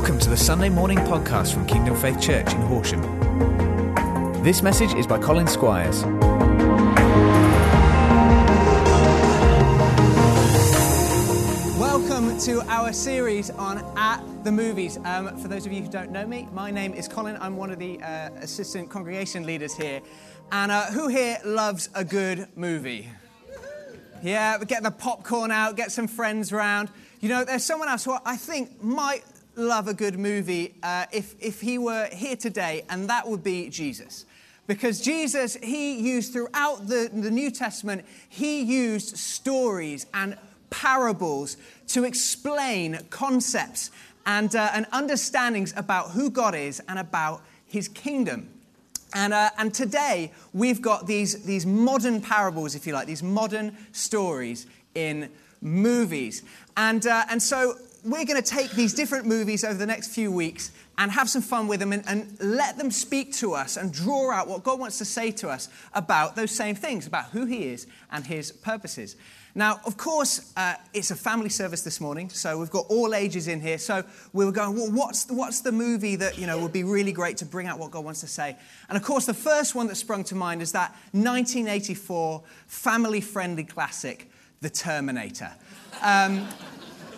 Welcome to the Sunday morning podcast from Kingdom Faith Church in Horsham. This message is by Colin Squires. Welcome to our series on At the Movies. Um, for those of you who don't know me, my name is Colin. I'm one of the uh, assistant congregation leaders here. And uh, who here loves a good movie? Yeah, get the popcorn out, get some friends round. You know, there's someone else who I think might love a good movie uh, if, if he were here today, and that would be Jesus. Because Jesus, he used throughout the, the New Testament, he used stories and parables to explain concepts and, uh, and understandings about who God is and about his kingdom. And, uh, and today, we've got these, these modern parables, if you like, these modern stories in movies. And, uh, and so we're going to take these different movies over the next few weeks and have some fun with them and, and, let them speak to us and draw out what God wants to say to us about those same things, about who He is and His purposes. Now, of course, uh, it's a family service this morning, so we've got all ages in here. So we were going, well, what's the, what's the movie that you know would be really great to bring out what God wants to say? And of course, the first one that sprung to mind is that 1984 family-friendly classic, The Terminator. Um,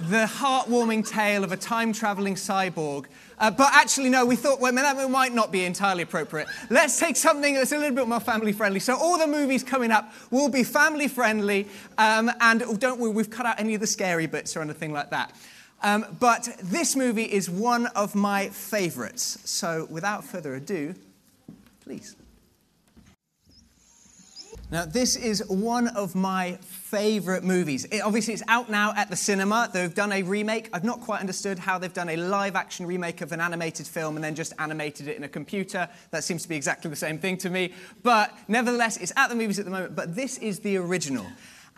the heartwarming tale of a time traveling cyborg. Uh, but actually, no, we thought, well, that might not be entirely appropriate. Let's take something that's a little bit more family friendly. So, all the movies coming up will be family friendly, um, and oh, don't worry, we've cut out any of the scary bits or anything like that. Um, but this movie is one of my favorites. So, without further ado, please. Now, this is one of my favorite movies. It, obviously, it's out now at the cinema. They've done a remake. I've not quite understood how they've done a live action remake of an animated film and then just animated it in a computer. That seems to be exactly the same thing to me. But nevertheless, it's at the movies at the moment. But this is the original.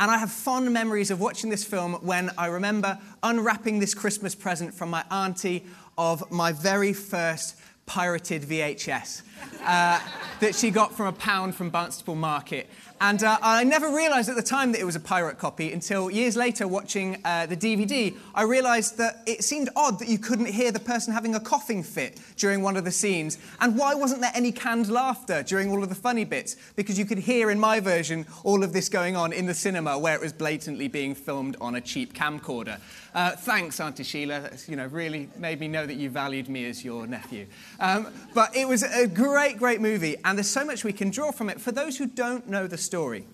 And I have fond memories of watching this film when I remember unwrapping this Christmas present from my auntie of my very first pirated VHS uh, that she got from a pound from Barnstaple Market. And uh, I never realized at the time that it was a pirate copy until years later, watching uh, the DVD, I realized that it seemed odd that you couldn't hear the person having a coughing fit during one of the scenes. And why wasn't there any canned laughter during all of the funny bits? Because you could hear in my version all of this going on in the cinema where it was blatantly being filmed on a cheap camcorder. Uh, thanks, Auntie Sheila. That's, you know, really made me know that you valued me as your nephew. Um, but it was a great, great movie, and there's so much we can draw from it. For those who don't know the story,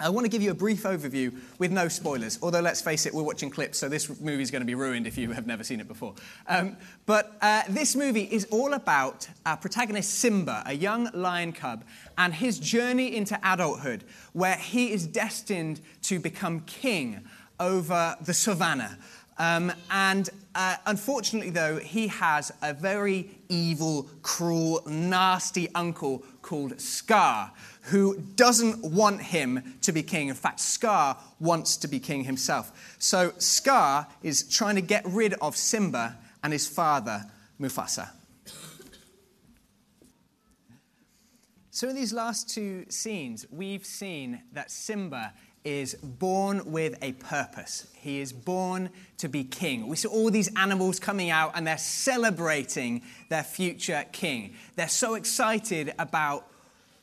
I want to give you a brief overview with no spoilers, although let's face it, we're watching clips, so this movie is going to be ruined if you have never seen it before. Um, but uh, this movie is all about our protagonist Simba, a young lion cub, and his journey into adulthood, where he is destined to become king over the savannah. Um, and uh, unfortunately, though, he has a very evil, cruel, nasty uncle called Scar, who doesn't want him to be king. In fact, Scar wants to be king himself. So Scar is trying to get rid of Simba and his father, Mufasa. So, in these last two scenes, we've seen that Simba is born with a purpose. He is born to be king. We see all these animals coming out and they're celebrating their future king. They're so excited about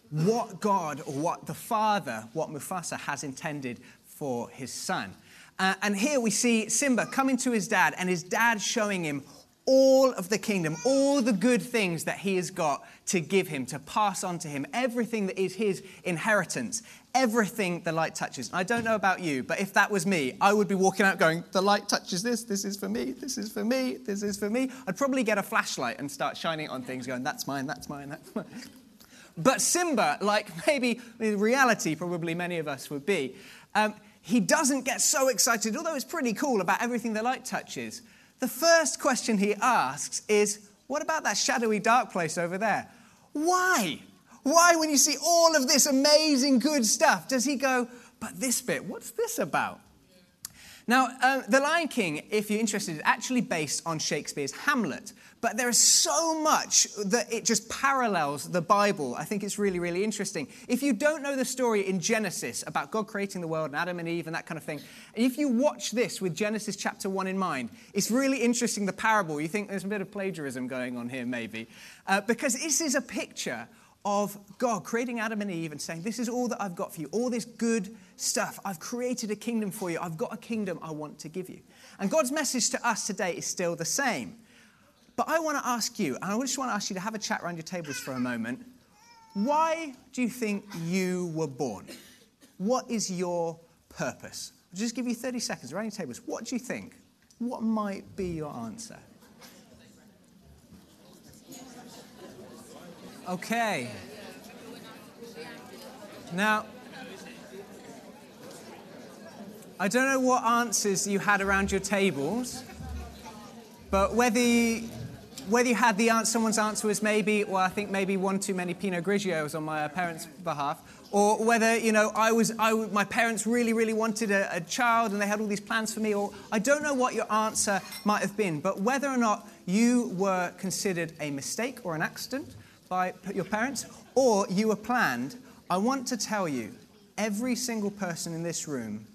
what God or what the Father, what Mufasa has intended for his son. Uh, and here we see Simba coming to his dad and his dad showing him all of the kingdom, all the good things that he has got to give him, to pass on to him, everything that is his inheritance, everything the light touches. I don't know about you, but if that was me, I would be walking out going, The light touches this, this is for me, this is for me, this is for me. I'd probably get a flashlight and start shining on things, going, That's mine, that's mine, that's mine. But Simba, like maybe in reality, probably many of us would be, um, he doesn't get so excited, although it's pretty cool about everything the light touches the first question he asks is, What about that shadowy dark place over there? Why? Why, when you see all of this amazing good stuff, does he go, But this bit, what's this about? Now, um, The Lion King, if you're interested, is actually based on Shakespeare's Hamlet. But there is so much that it just parallels the Bible. I think it's really, really interesting. If you don't know the story in Genesis about God creating the world and Adam and Eve and that kind of thing, if you watch this with Genesis chapter 1 in mind, it's really interesting the parable. You think there's a bit of plagiarism going on here, maybe. Uh, because this is a picture of God creating Adam and Eve and saying, This is all that I've got for you, all this good stuff. I've created a kingdom for you. I've got a kingdom I want to give you. And God's message to us today is still the same. But I want to ask you, and I just want to ask you to have a chat around your tables for a moment. Why do you think you were born? What is your purpose? I'll just give you 30 seconds around your tables. What do you think? What might be your answer? Okay. Now, I don't know what answers you had around your tables, but whether you, whether you had the answer, someone's answer was maybe, well, I think maybe one too many Pinot Grigios on my parents' behalf, or whether you know I was, I, my parents really, really wanted a, a child and they had all these plans for me, or I don't know what your answer might have been, but whether or not you were considered a mistake or an accident, by your parents or you were planned, I want to tell you every single person in this room,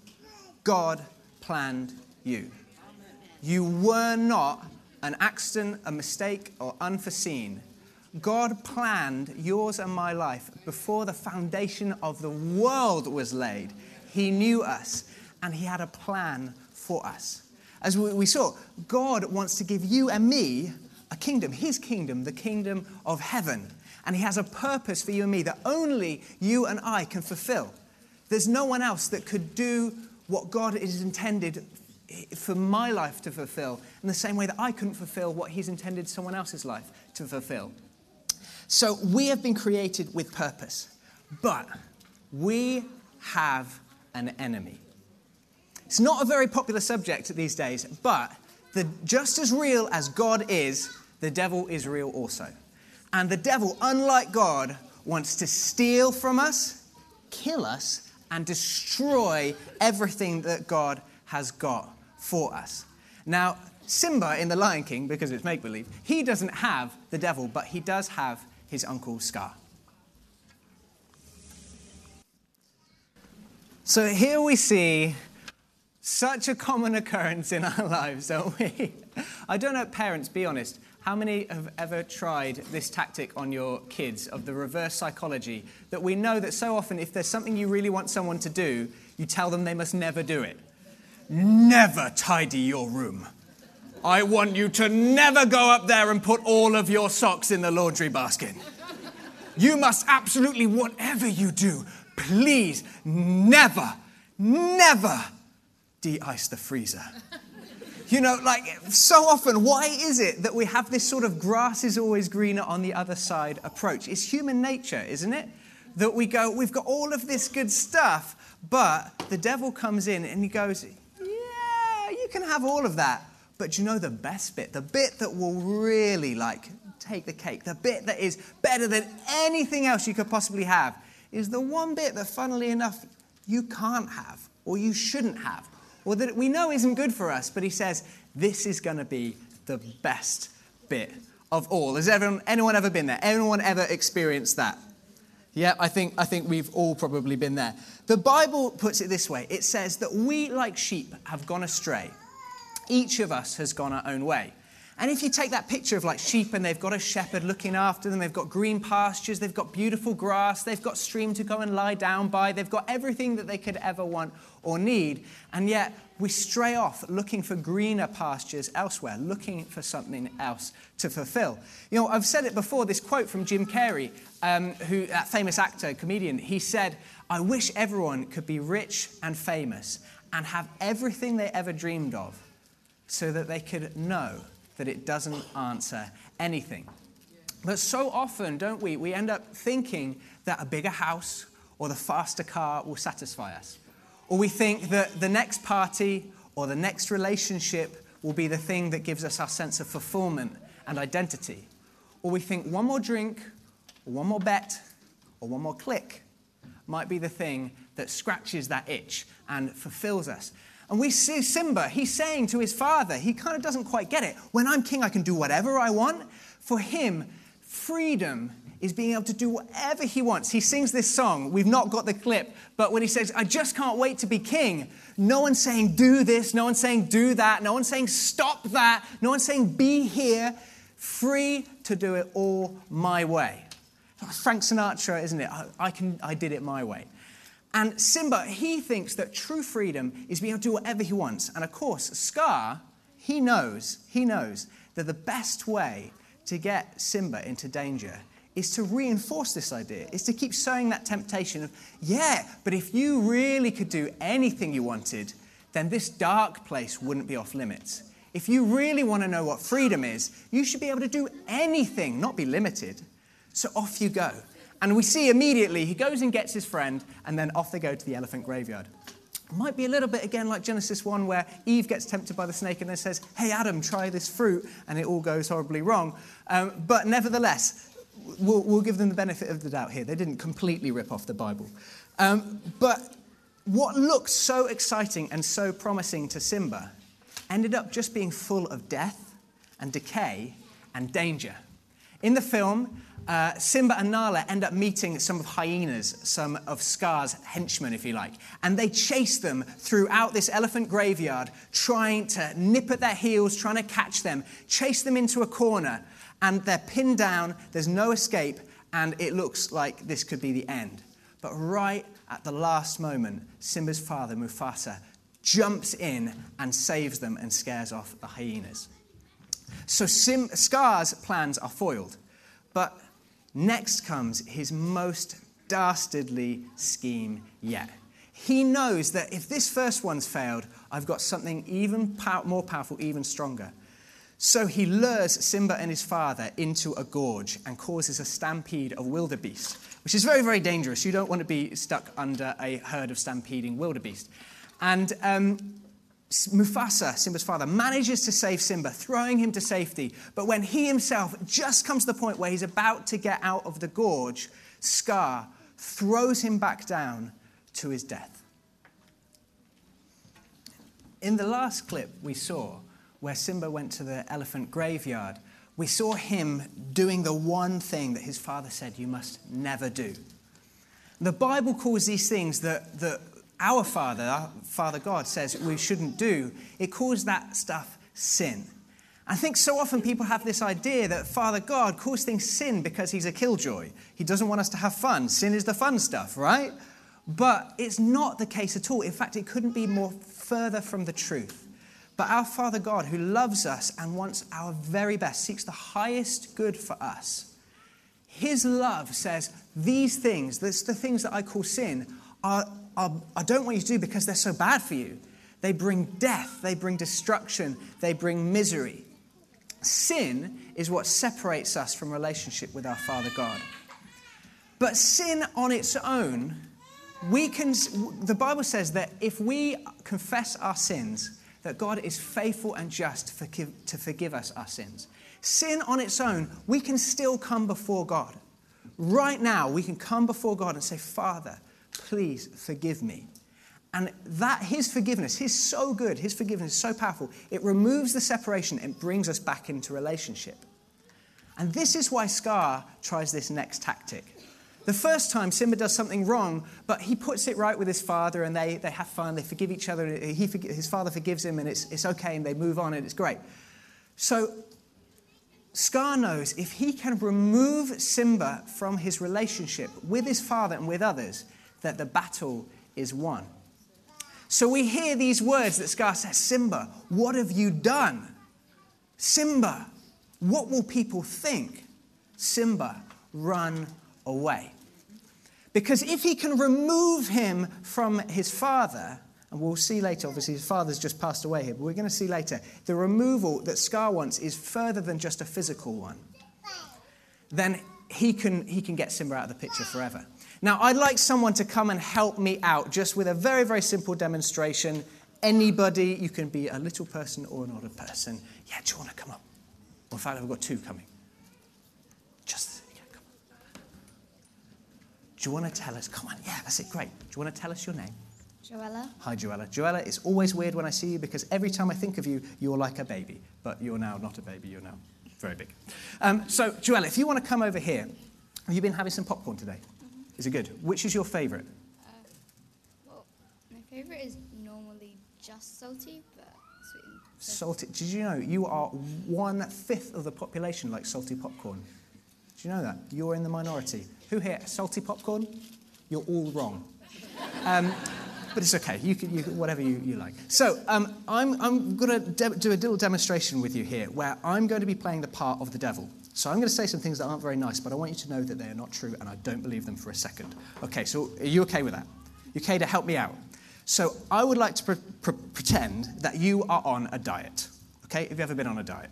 God planned you. You were not an accident, a mistake, or unforeseen. God planned yours and my life before the foundation of the world was laid. He knew us and He had a plan for us. As we saw, God wants to give you and me a kingdom, his kingdom, the kingdom of heaven. And he has a purpose for you and me that only you and I can fulfill. There's no one else that could do what God is intended for my life to fulfill in the same way that I couldn't fulfill what he's intended someone else's life to fulfill. So we have been created with purpose, but we have an enemy. It's not a very popular subject these days, but the, just as real as God is, the devil is real also. And the devil, unlike God, wants to steal from us, kill us, and destroy everything that God has got for us. Now, Simba in The Lion King, because it's make believe, he doesn't have the devil, but he does have his uncle Scar. So here we see such a common occurrence in our lives, don't we? I don't know, parents, be honest. How many have ever tried this tactic on your kids of the reverse psychology? That we know that so often, if there's something you really want someone to do, you tell them they must never do it. Never tidy your room. I want you to never go up there and put all of your socks in the laundry basket. You must absolutely, whatever you do, please never, never de ice the freezer. You know, like so often, why is it that we have this sort of grass is always greener on the other side approach? It's human nature, isn't it? That we go, we've got all of this good stuff, but the devil comes in and he goes, Yeah, you can have all of that. But you know the best bit, the bit that will really like take the cake, the bit that is better than anything else you could possibly have, is the one bit that, funnily enough, you can't have or you shouldn't have or that we know isn't good for us, but he says, this is going to be the best bit of all. Has everyone, anyone ever been there? Anyone ever experienced that? Yeah, I think, I think we've all probably been there. The Bible puts it this way it says that we, like sheep, have gone astray. Each of us has gone our own way. And if you take that picture of like sheep and they've got a shepherd looking after them, they've got green pastures, they've got beautiful grass, they've got stream to go and lie down by, they've got everything that they could ever want or need. And yet we stray off looking for greener pastures elsewhere, looking for something else to fulfill. You know, I've said it before, this quote from Jim Carrey, um, who, that famous actor, comedian, he said, I wish everyone could be rich and famous and have everything they ever dreamed of so that they could know that it doesn't answer anything. But so often, don't we, we end up thinking that a bigger house or the faster car will satisfy us. Or we think that the next party or the next relationship will be the thing that gives us our sense of fulfillment and identity. Or we think one more drink, or one more bet, or one more click might be the thing that scratches that itch and fulfills us. And we see Simba, he's saying to his father, he kind of doesn't quite get it. When I'm king, I can do whatever I want. For him, freedom is being able to do whatever he wants. He sings this song. We've not got the clip, but when he says, I just can't wait to be king, no one's saying, do this. No one's saying, do that. No one's saying, stop that. No one's saying, be here. Free to do it all my way. Frank Sinatra, isn't it? I, I, can, I did it my way. And Simba, he thinks that true freedom is being able to do whatever he wants. And of course, Scar, he knows, he knows that the best way to get Simba into danger is to reinforce this idea, is to keep sowing that temptation of, yeah, but if you really could do anything you wanted, then this dark place wouldn't be off limits. If you really want to know what freedom is, you should be able to do anything, not be limited. So off you go. And we see immediately he goes and gets his friend, and then off they go to the elephant graveyard. Might be a little bit again like Genesis 1, where Eve gets tempted by the snake and then says, Hey, Adam, try this fruit, and it all goes horribly wrong. Um, but nevertheless, we'll, we'll, give them the benefit of the doubt here. They didn't completely rip off the Bible. Um, but what looked so exciting and so promising to Simba ended up just being full of death and decay and danger. In the film, uh, Simba and Nala end up meeting some of hyenas, some of Scar's henchmen, if you like, and they chase them throughout this elephant graveyard, trying to nip at their heels, trying to catch them, chase them into a corner, and they're pinned down, there's no escape, and it looks like this could be the end. But right at the last moment, Simba's father, Mufasa, jumps in and saves them and scares off the hyenas. So Sim- Scar's plans are foiled. But Next comes his most dastardly scheme yet. He knows that if this first one's failed, I've got something even pow- more powerful, even stronger. So he lures Simba and his father into a gorge and causes a stampede of wildebeest, which is very, very dangerous. You don't want to be stuck under a herd of stampeding wildebeest. And um, Mufasa, Simba's father, manages to save Simba, throwing him to safety. But when he himself just comes to the point where he's about to get out of the gorge, Scar throws him back down to his death. In the last clip we saw, where Simba went to the elephant graveyard, we saw him doing the one thing that his father said you must never do. The Bible calls these things that, that our Father, our Father God, says we shouldn't do, it calls that stuff sin. I think so often people have this idea that Father God calls things sin because he's a killjoy. He doesn't want us to have fun. Sin is the fun stuff, right? But it's not the case at all. In fact, it couldn't be more further from the truth. But our Father God, who loves us and wants our very best, seeks the highest good for us. His love says, These things, the things that I call sin, are are, I don't want you to do because they're so bad for you. They bring death, they bring destruction, they bring misery. Sin is what separates us from relationship with our Father God. But sin on its own, we can, the Bible says that if we confess our sins, that God is faithful and just to forgive, to forgive us our sins. Sin on its own, we can still come before God. Right now, we can come before God and say, Father, please forgive me. And that his forgiveness, he's so good, his forgiveness is so powerful, it removes the separation and brings us back into relationship. And this is why Scar tries this next tactic. The first time Simba does something wrong, but he puts it right with his father and they, they have fun, they forgive each other, he, his father forgives him and it's, it's okay and they move on and it's great. So Scar knows if he can remove Simba from his relationship with his father and with others, that the battle is won. So we hear these words that Scar says Simba, what have you done? Simba, what will people think? Simba, run away. Because if he can remove him from his father, and we'll see later, obviously, his father's just passed away here, but we're going to see later, the removal that Scar wants is further than just a physical one. Then he can, he can get Simba out of the picture forever. Now, I'd like someone to come and help me out just with a very, very simple demonstration. Anybody, you can be a little person or an a person. Yeah, do you want to come up? Well, in fact, I've got two coming. Just, yeah, come on. Do you want to tell us? Come on, yeah, that's it, great. Do you want to tell us your name? Joella. Hi, Joella. Joella, it's always weird when I see you because every time I think of you, you're like a baby. But you're now not a baby, you're now very big. Um, so, Joella, if you want to come over here, have you been having some popcorn today? Is it good? Which is your favourite? Well, my favourite is normally just salty, but sweet. and- Salty. Did you know you are one fifth of the population like salty popcorn? Do you know that? You're in the minority. Who here? Salty popcorn? You're all wrong. Um, but it's okay. You can, you can whatever you, you like. So um, I'm, I'm going to de- do a little demonstration with you here where I'm going to be playing the part of the devil. So I'm going to say some things that aren't very nice, but I want you to know that they are not true and I don't believe them for a second. Okay, so are you okay with that? You okay to help me out? So I would like to pre- pre- pretend that you are on a diet. Okay, have you ever been on a diet?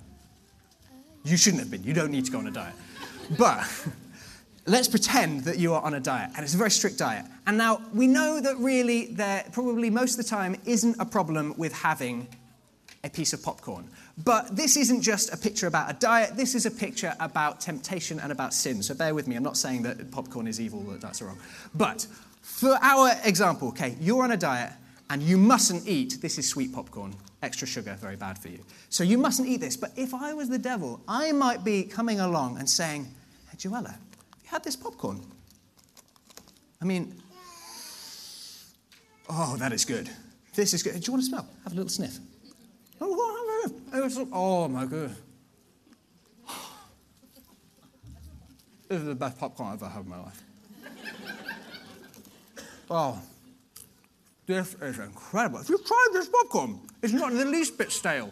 You shouldn't have been. You don't need to go on a diet. But let's pretend that you are on a diet, and it's a very strict diet. And now we know that really there probably most of the time isn't a problem with having a piece of popcorn. But this isn't just a picture about a diet, this is a picture about temptation and about sin. So bear with me, I'm not saying that popcorn is evil, that that's wrong. But for our example, okay, you're on a diet and you mustn't eat, this is sweet popcorn, extra sugar, very bad for you. So you mustn't eat this. But if I was the devil, I might be coming along and saying, Hey, Joella, have you had this popcorn? I mean, oh, that is good. This is good. Do you want to smell? Have a little sniff. Oh, my God. This is the best popcorn I've ever had in my life. Oh, this is incredible. If you've tried this popcorn, it's not in the least bit stale.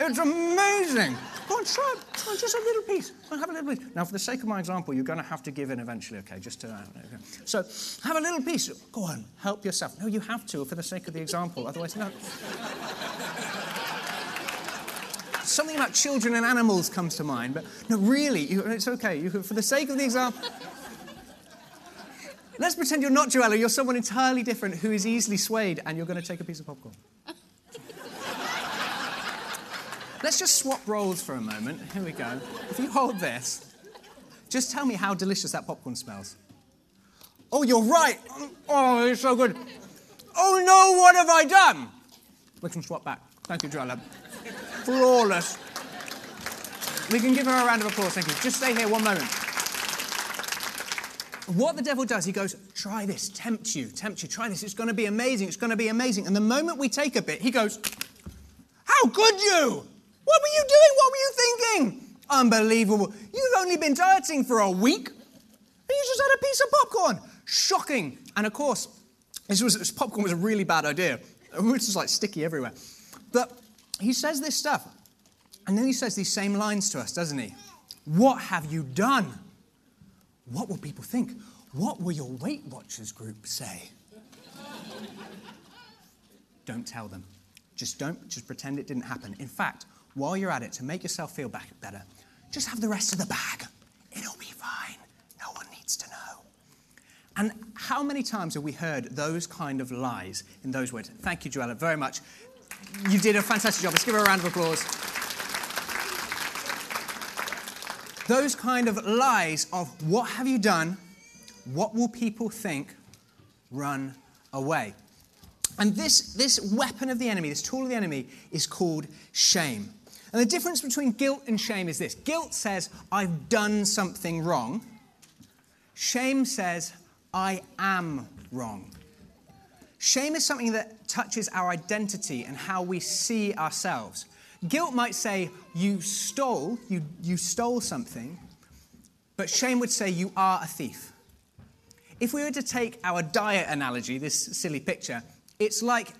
It's amazing. Go on, try it. Just a little piece. Go on, have a little piece. Now, for the sake of my example, you're going to have to give in eventually, okay? Just to. Okay. So, have a little piece. Go on, help yourself. No, you have to for the sake of the example. Otherwise, no. Something about children and animals comes to mind, but no, really, you, it's okay. You, for the sake of the example. Let's pretend you're not Joella, you're someone entirely different who is easily swayed, and you're going to take a piece of popcorn. Let's just swap roles for a moment. Here we go. If you hold this, just tell me how delicious that popcorn smells. Oh, you're right. Oh, it's so good. Oh no, what have I done? We can swap back. Thank you, Joella. Flawless. We can give her a round of applause, thank you. Just stay here one moment. What the devil does, he goes, try this, tempt you, tempt you, try this, it's going to be amazing, it's going to be amazing. And the moment we take a bit, he goes, how could you? What were you doing? What were you thinking? Unbelievable. You've only been dieting for a week, and you just had a piece of popcorn. Shocking. And of course, this was this popcorn was a really bad idea. It was just like sticky everywhere. But he says this stuff, and then he says these same lines to us, doesn't he? What have you done? What will people think? What will your Weight Watchers group say? don't tell them. Just don't, just pretend it didn't happen. In fact, while you're at it, to make yourself feel back better, just have the rest of the bag. It'll be fine. No one needs to know. And how many times have we heard those kind of lies in those words? Thank you, Joella, very much. You did a fantastic job. Let's give her a round of applause. Those kind of lies of what have you done? What will people think? Run away. And this, this weapon of the enemy, this tool of the enemy, is called shame. And the difference between guilt and shame is this guilt says, I've done something wrong. Shame says, I am wrong. Shame is something that touches our identity and how we see ourselves. Guilt might say, You stole, you, you stole something, but shame would say, You are a thief. If we were to take our diet analogy, this silly picture, it's like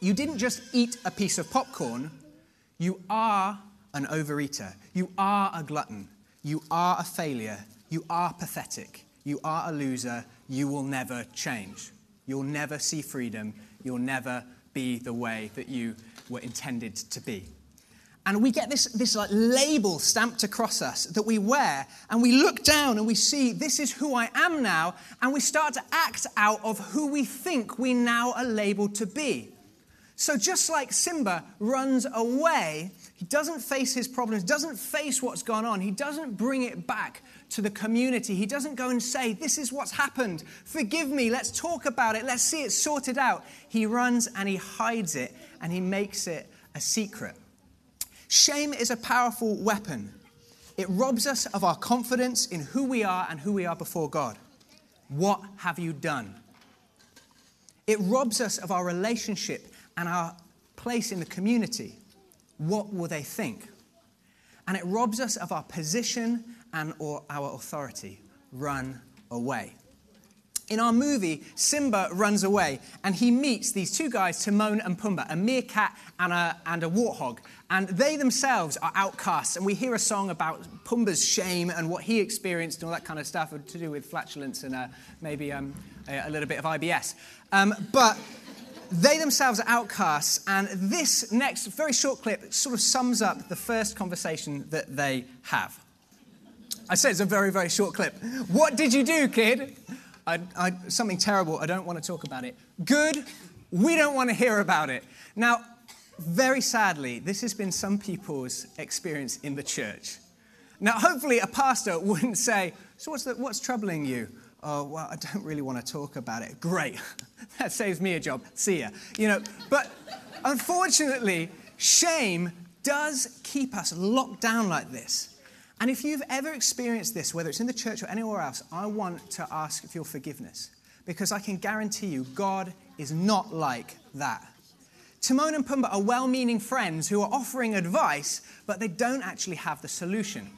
you didn't just eat a piece of popcorn, you are an overeater. You are a glutton. You are a failure. You are pathetic. You are a loser. You will never change. You'll never see freedom. You'll never be the way that you were intended to be. And we get this, this like label stamped across us that we wear, and we look down and we see this is who I am now, and we start to act out of who we think we now are labeled to be. So, just like Simba runs away, he doesn't face his problems, doesn't face what's gone on, he doesn't bring it back to the community. He doesn't go and say, This is what's happened, forgive me, let's talk about it, let's see it sorted out. He runs and he hides it and he makes it a secret. Shame is a powerful weapon. It robs us of our confidence in who we are and who we are before God. What have you done? It robs us of our relationship and our place in the community. What will they think? And it robs us of our position and or our authority. Run away. In our movie, Simba runs away and he meets these two guys, Timon and Pumbaa, a meerkat and a, and a warthog. And they themselves are outcasts. And we hear a song about Pumbaa's shame and what he experienced and all that kind of stuff to do with flatulence and uh, maybe um, a, a, little bit of IBS. Um, but they themselves are outcasts, and this next very short clip sort of sums up the first conversation that they have. I said it's a very, very short clip. What did you do, kid? I, I, something terrible. I don't want to talk about it. Good. We don't want to hear about it. Now, very sadly, this has been some people's experience in the church. Now, hopefully, a pastor wouldn't say, So, what's, the, what's troubling you? Oh, well, I don't really want to talk about it. Great. that saves me a job. See ya. You know, but unfortunately, shame does keep us locked down like this. And if you've ever experienced this, whether it's in the church or anywhere else, I want to ask for your forgiveness. Because I can guarantee you, God is not like that. Timon and Pumbaa are well meaning friends who are offering advice, but they don't actually have the solution.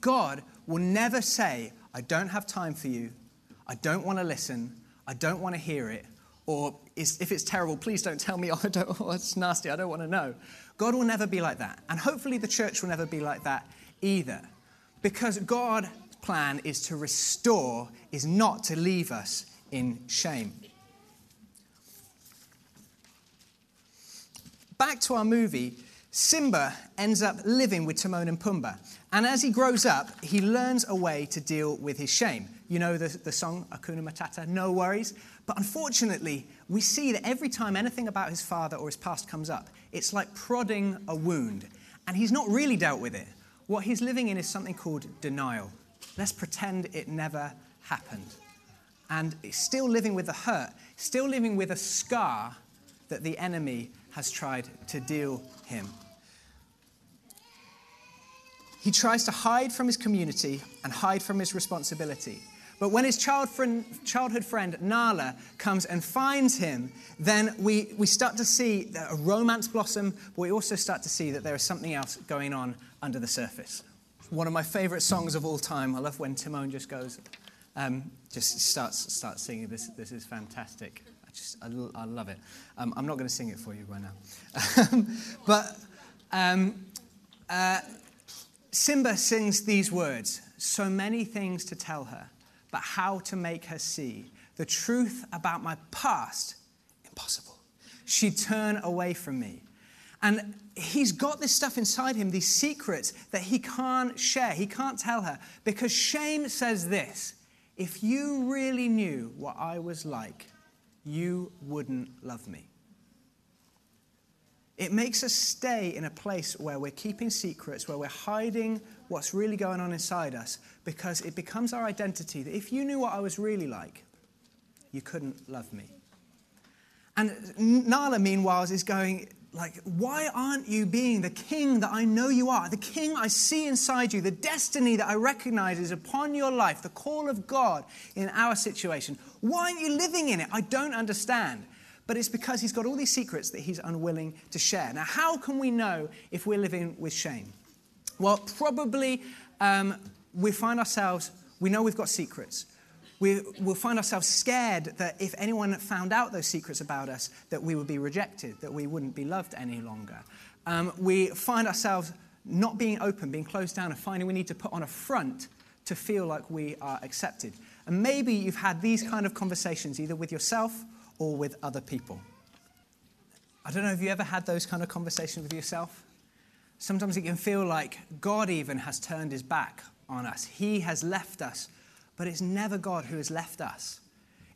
God will never say, I don't have time for you, I don't want to listen, I don't want to hear it, or if it's terrible, please don't tell me, oh, oh, it's nasty, I don't want to know. God will never be like that. And hopefully the church will never be like that either. Because God's plan is to restore, is not to leave us in shame. Back to our movie, Simba ends up living with Timon and Pumbaa. And as he grows up, he learns a way to deal with his shame. You know the, the song, Hakuna Matata, no worries. But unfortunately, we see that every time anything about his father or his past comes up, it's like prodding a wound. And he's not really dealt with it. What he's living in is something called denial. Let's pretend it never happened. And he's still living with the hurt, still living with a scar that the enemy has tried to deal him. He tries to hide from his community and hide from his responsibility. But when his child friend, childhood friend Nala comes and finds him, then we, we start to see a romance blossom, but we also start to see that there is something else going on under the surface. One of my favorite songs of all time. I love when Timon just goes, um, just starts, starts singing. This, this is fantastic. I just, I, I love it. Um, I'm not going to sing it for you right now. but um, uh, Simba sings these words So many things to tell her but how to make her see the truth about my past, impossible. She'd turn away from me. And he's got this stuff inside him, these secrets that he can't share, he can't tell her, because shame says this if you really knew what I was like, you wouldn't love me. It makes us stay in a place where we're keeping secrets, where we're hiding what's really going on inside us, because it becomes our identity that if you knew what I was really like, you couldn't love me. And Nala, meanwhile, is going, like, why aren't you being the king that I know you are? The king I see inside you, the destiny that I recognize is upon your life, the call of God in our situation. Why aren't you living in it? I don't understand. But it's because he's got all these secrets that he's unwilling to share. Now, how can we know if we're living with shame? Well, probably um, we find ourselves, we know we've got secrets. We, will find ourselves scared that if anyone found out those secrets about us, that we would be rejected, that we wouldn't be loved any longer. Um, we find ourselves not being open, being closed down, and finding we need to put on a front to feel like we are accepted. And maybe you've had these kind of conversations either with yourself or with other people. I don't know if you ever had those kind of conversations with yourself. Sometimes it can feel like God even has turned his back on us. He has left us, but it's never God who has left us.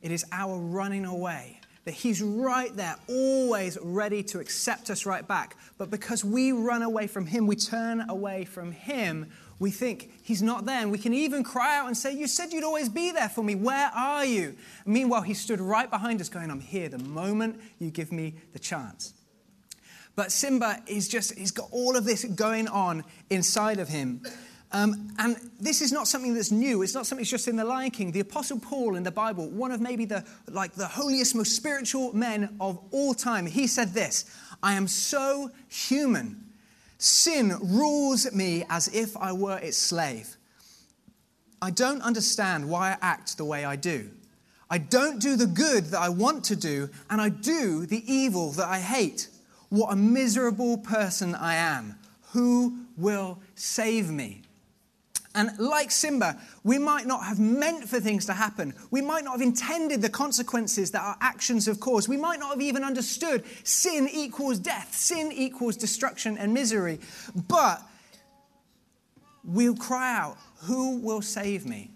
It is our running away that He's right there, always ready to accept us right back. But because we run away from Him, we turn away from Him, we think He's not there. And we can even cry out and say, You said you'd always be there for me. Where are you? meanwhile, He stood right behind us, going, I'm here the moment you give me the chance. But Simba is just, he's got all of this going on inside of him. Um, and this is not something that's new. It's not something that's just in the Lion King. The Apostle Paul in the Bible, one of maybe the like the holiest, most spiritual men of all time, he said this: "I am so human. Sin rules me as if I were its slave. I don't understand why I act the way I do. I don't do the good that I want to do, and I do the evil that I hate. What a miserable person I am. Who will save me?" And like Simba, we might not have meant for things to happen. We might not have intended the consequences that our actions have caused. We might not have even understood sin equals death, sin equals destruction and misery. But we'll cry out, Who will save me?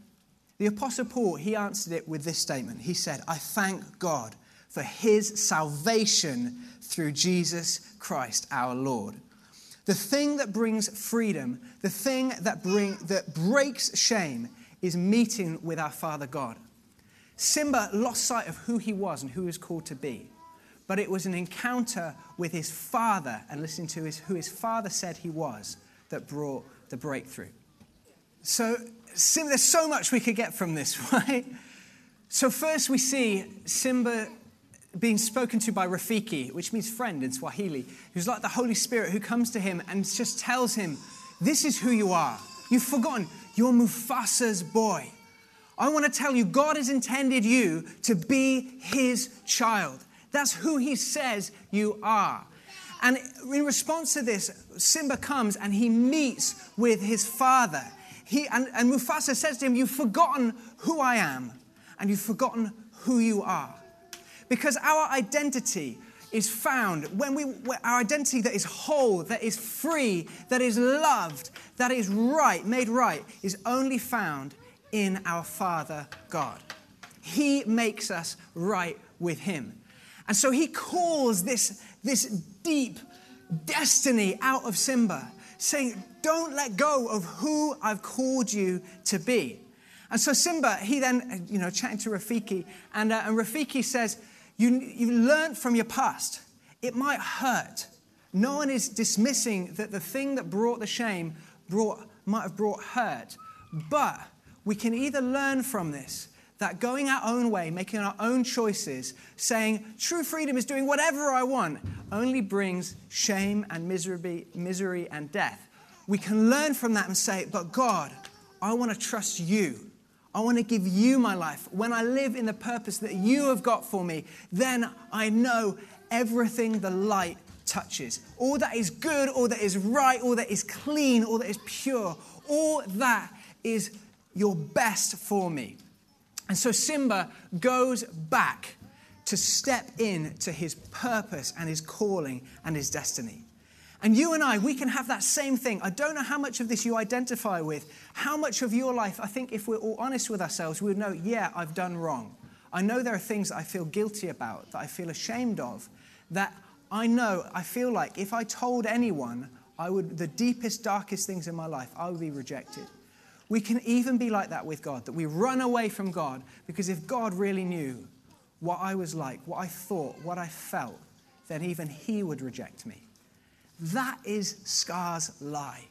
The Apostle Paul, he answered it with this statement. He said, I thank God for his salvation through Jesus Christ our Lord. The thing that brings freedom, the thing that, bring, that breaks shame, is meeting with our Father God. Simba lost sight of who he was and who he was called to be. But it was an encounter with his father and listening to his, who his father said he was that brought the breakthrough. So, Simba, there's so much we could get from this, right? So, first we see Simba being spoken to by Rafiki, which means friend in Swahili, who's like the Holy Spirit who comes to him and just tells him, This is who you are. You've forgotten, you're Mufasa's boy. I want to tell you, God has intended you to be his child. That's who he says you are. And in response to this, Simba comes and he meets with his father. He, and, and Mufasa says to him, You've forgotten who I am, and you've forgotten who you are. Because our identity is found when we our identity that is whole that is free that is loved that is right made right is only found in our father god. He makes us right with him. And so he calls this this deep destiny out of simba saying don't let go of who i've called you to be. And so simba he then you know chatting to rafiki and, uh, and rafiki says you, you learned from your past. It might hurt. No one is dismissing that the thing that brought the shame brought, might have brought hurt. But we can either learn from this that going our own way, making our own choices, saying true freedom is doing whatever I want, only brings shame and misery, misery and death. We can learn from that and say, but God, I want to trust you. I want to give you my life. When I live in the purpose that you have got for me, then I know everything the light touches. All that is good, all that is right, all that is clean, all that is pure, all that is your best for me. And so Simba goes back to step in to his purpose and his calling and his destiny. And you and I, we can have that same thing. I don't know how much of this you identify with. How much of your life, I think if we're all honest with ourselves, we would know, yeah, I've done wrong. I know there are things that I feel guilty about, that I feel ashamed of, that I know, I feel like if I told anyone, I would, the deepest, darkest things in my life, I would be rejected. We can even be like that with God, that we run away from God because if God really knew what I was like, what I thought, what I felt, then even He would reject me. That is Scar's lie.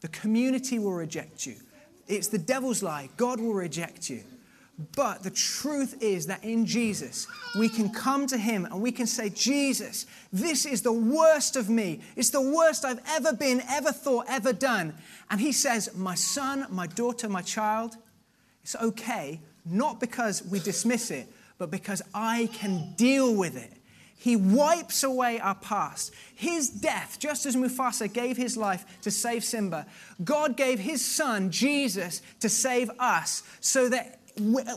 The community will reject you. It's the devil's lie. God will reject you. But the truth is that in Jesus, we can come to Him and we can say, Jesus, this is the worst of me. It's the worst I've ever been, ever thought, ever done. And He says, My son, my daughter, my child, it's okay, not because we dismiss it, but because I can deal with it. He wipes away our past. His death, just as Mufasa gave his life to save Simba, God gave his son, Jesus, to save us so that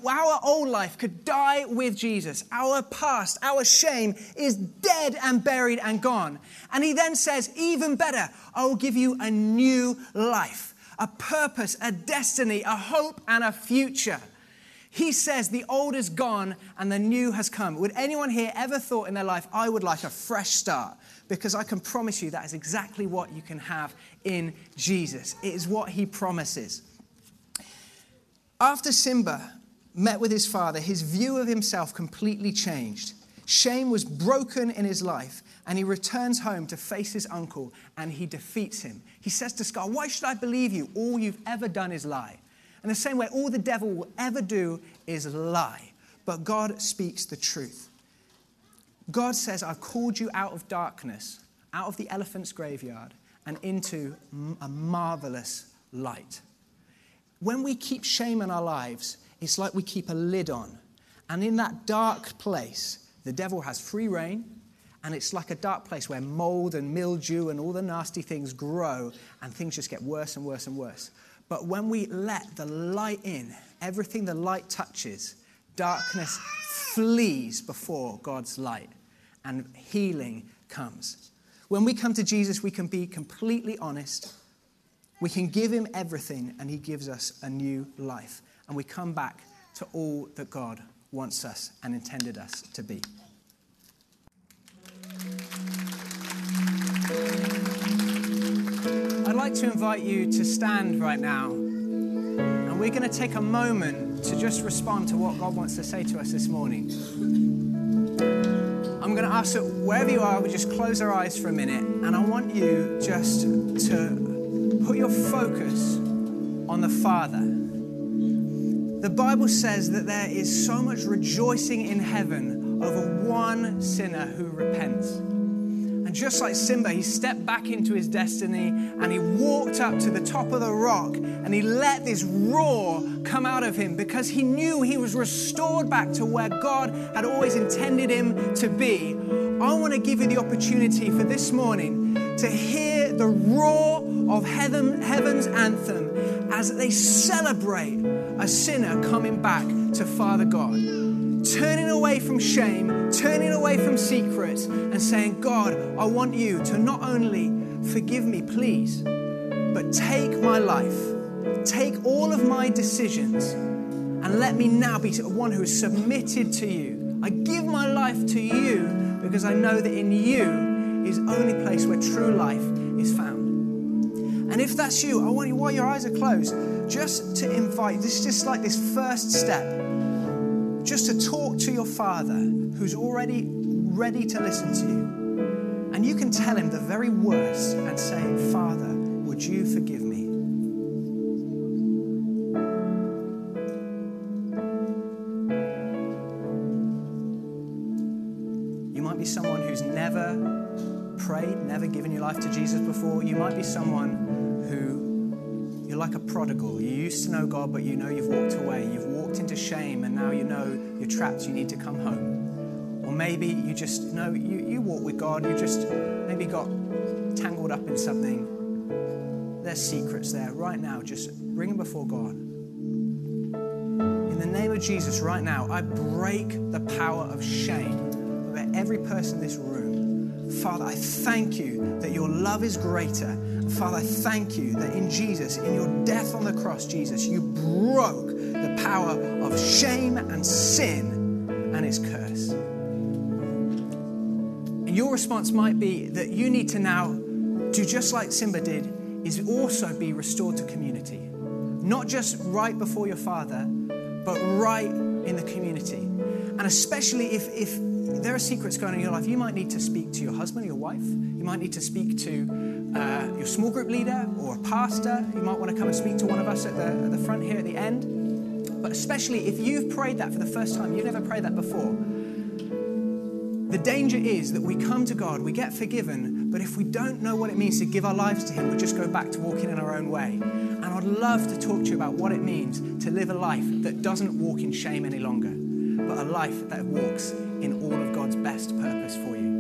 our old life could die with Jesus. Our past, our shame is dead and buried and gone. And he then says, even better, I will give you a new life, a purpose, a destiny, a hope, and a future. He says the old is gone and the new has come. Would anyone here ever thought in their life, I would like a fresh start? Because I can promise you that is exactly what you can have in Jesus. It is what he promises. After Simba met with his father, his view of himself completely changed. Shame was broken in his life, and he returns home to face his uncle and he defeats him. He says to Scar, Why should I believe you? All you've ever done is lie. In the same way, all the devil will ever do is lie. But God speaks the truth. God says, I've called you out of darkness, out of the elephant's graveyard, and into a marvelous light. When we keep shame in our lives, it's like we keep a lid on. And in that dark place, the devil has free rein, and it's like a dark place where mold and mildew and all the nasty things grow, and things just get worse and worse and worse. But when we let the light in, everything the light touches, darkness flees before God's light and healing comes. When we come to Jesus, we can be completely honest. We can give him everything, and he gives us a new life. And we come back to all that God wants us and intended us to be. Like to invite you to stand right now. And we're going to take a moment to just respond to what God wants to say to us this morning. I'm going to ask that wherever you are, we just close our eyes for a minute. And I want you just to put your focus on the Father. The Bible says that there is so much rejoicing in heaven over one sinner who repents just like Simba, he stepped back into his destiny and he walked up to the top of the rock and he let this roar come out of him because he knew he was restored back to where God had always intended him to be. I want to give you the opportunity for this morning to hear the roar of heaven, heaven's anthem as they celebrate a sinner coming back to Father God turning away from shame, turning away from secrets, and saying, God, I want you to not only forgive me, please, but take my life, take all of my decisions, and let me now be one who is submitted to you. I give my life to you because I know that in you is only place where true life is found. And if that's you, I want you, while your eyes are closed, just to invite, this is just like this first step just to talk to your Father who's already ready to listen to you. And you can tell him the very worst and say, Father, would you forgive me? You might be someone who's never prayed, never given your life to Jesus before. You might be someone who you're like a prodigal. You used to know God, but you know you've walked away. You've walked into shame and now you know you're trapped, you need to come home. Or maybe you just know you, you walk with God, you just maybe got tangled up in something. There's secrets there. Right now, just bring them before God. In the name of Jesus, right now, I break the power of shame over every person in this room. Father, I thank you that your love is greater. Father, I thank you that in Jesus, in your death on the cross, Jesus, you broke the power of shame and sin and its curse. And your response might be that you need to now do just like Simba did, is also be restored to community. Not just right before your father, but right in the community. And especially if, if there are secrets going on in your life, you might need to speak to your husband or your wife. You might need to speak to uh, your small group leader or a pastor. You might want to come and speak to one of us at the, at the front here at the end. But especially if you've prayed that for the first time, you've never prayed that before, the danger is that we come to God, we get forgiven, but if we don't know what it means to give our lives to Him, we just go back to walking in our own way. And I'd love to talk to you about what it means to live a life that doesn't walk in shame any longer, but a life that walks in all of God's best purpose for you.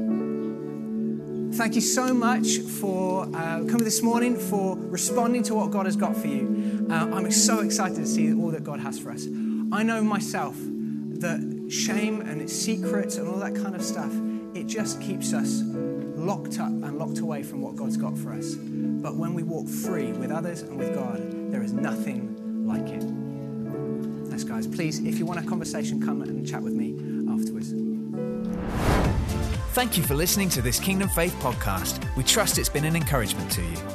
Thank you so much for uh, coming this morning, for responding to what God has got for you. Uh, I'm so excited to see all that God has for us. I know myself that shame and its secrets and all that kind of stuff, it just keeps us locked up and locked away from what God's got for us. But when we walk free with others and with God, there is nothing like it. darkness, guys. Please, if you want a conversation, come and chat with me afterwards. Thank you for listening to this Kingdom Faith podcast. We trust it's been an encouragement to you.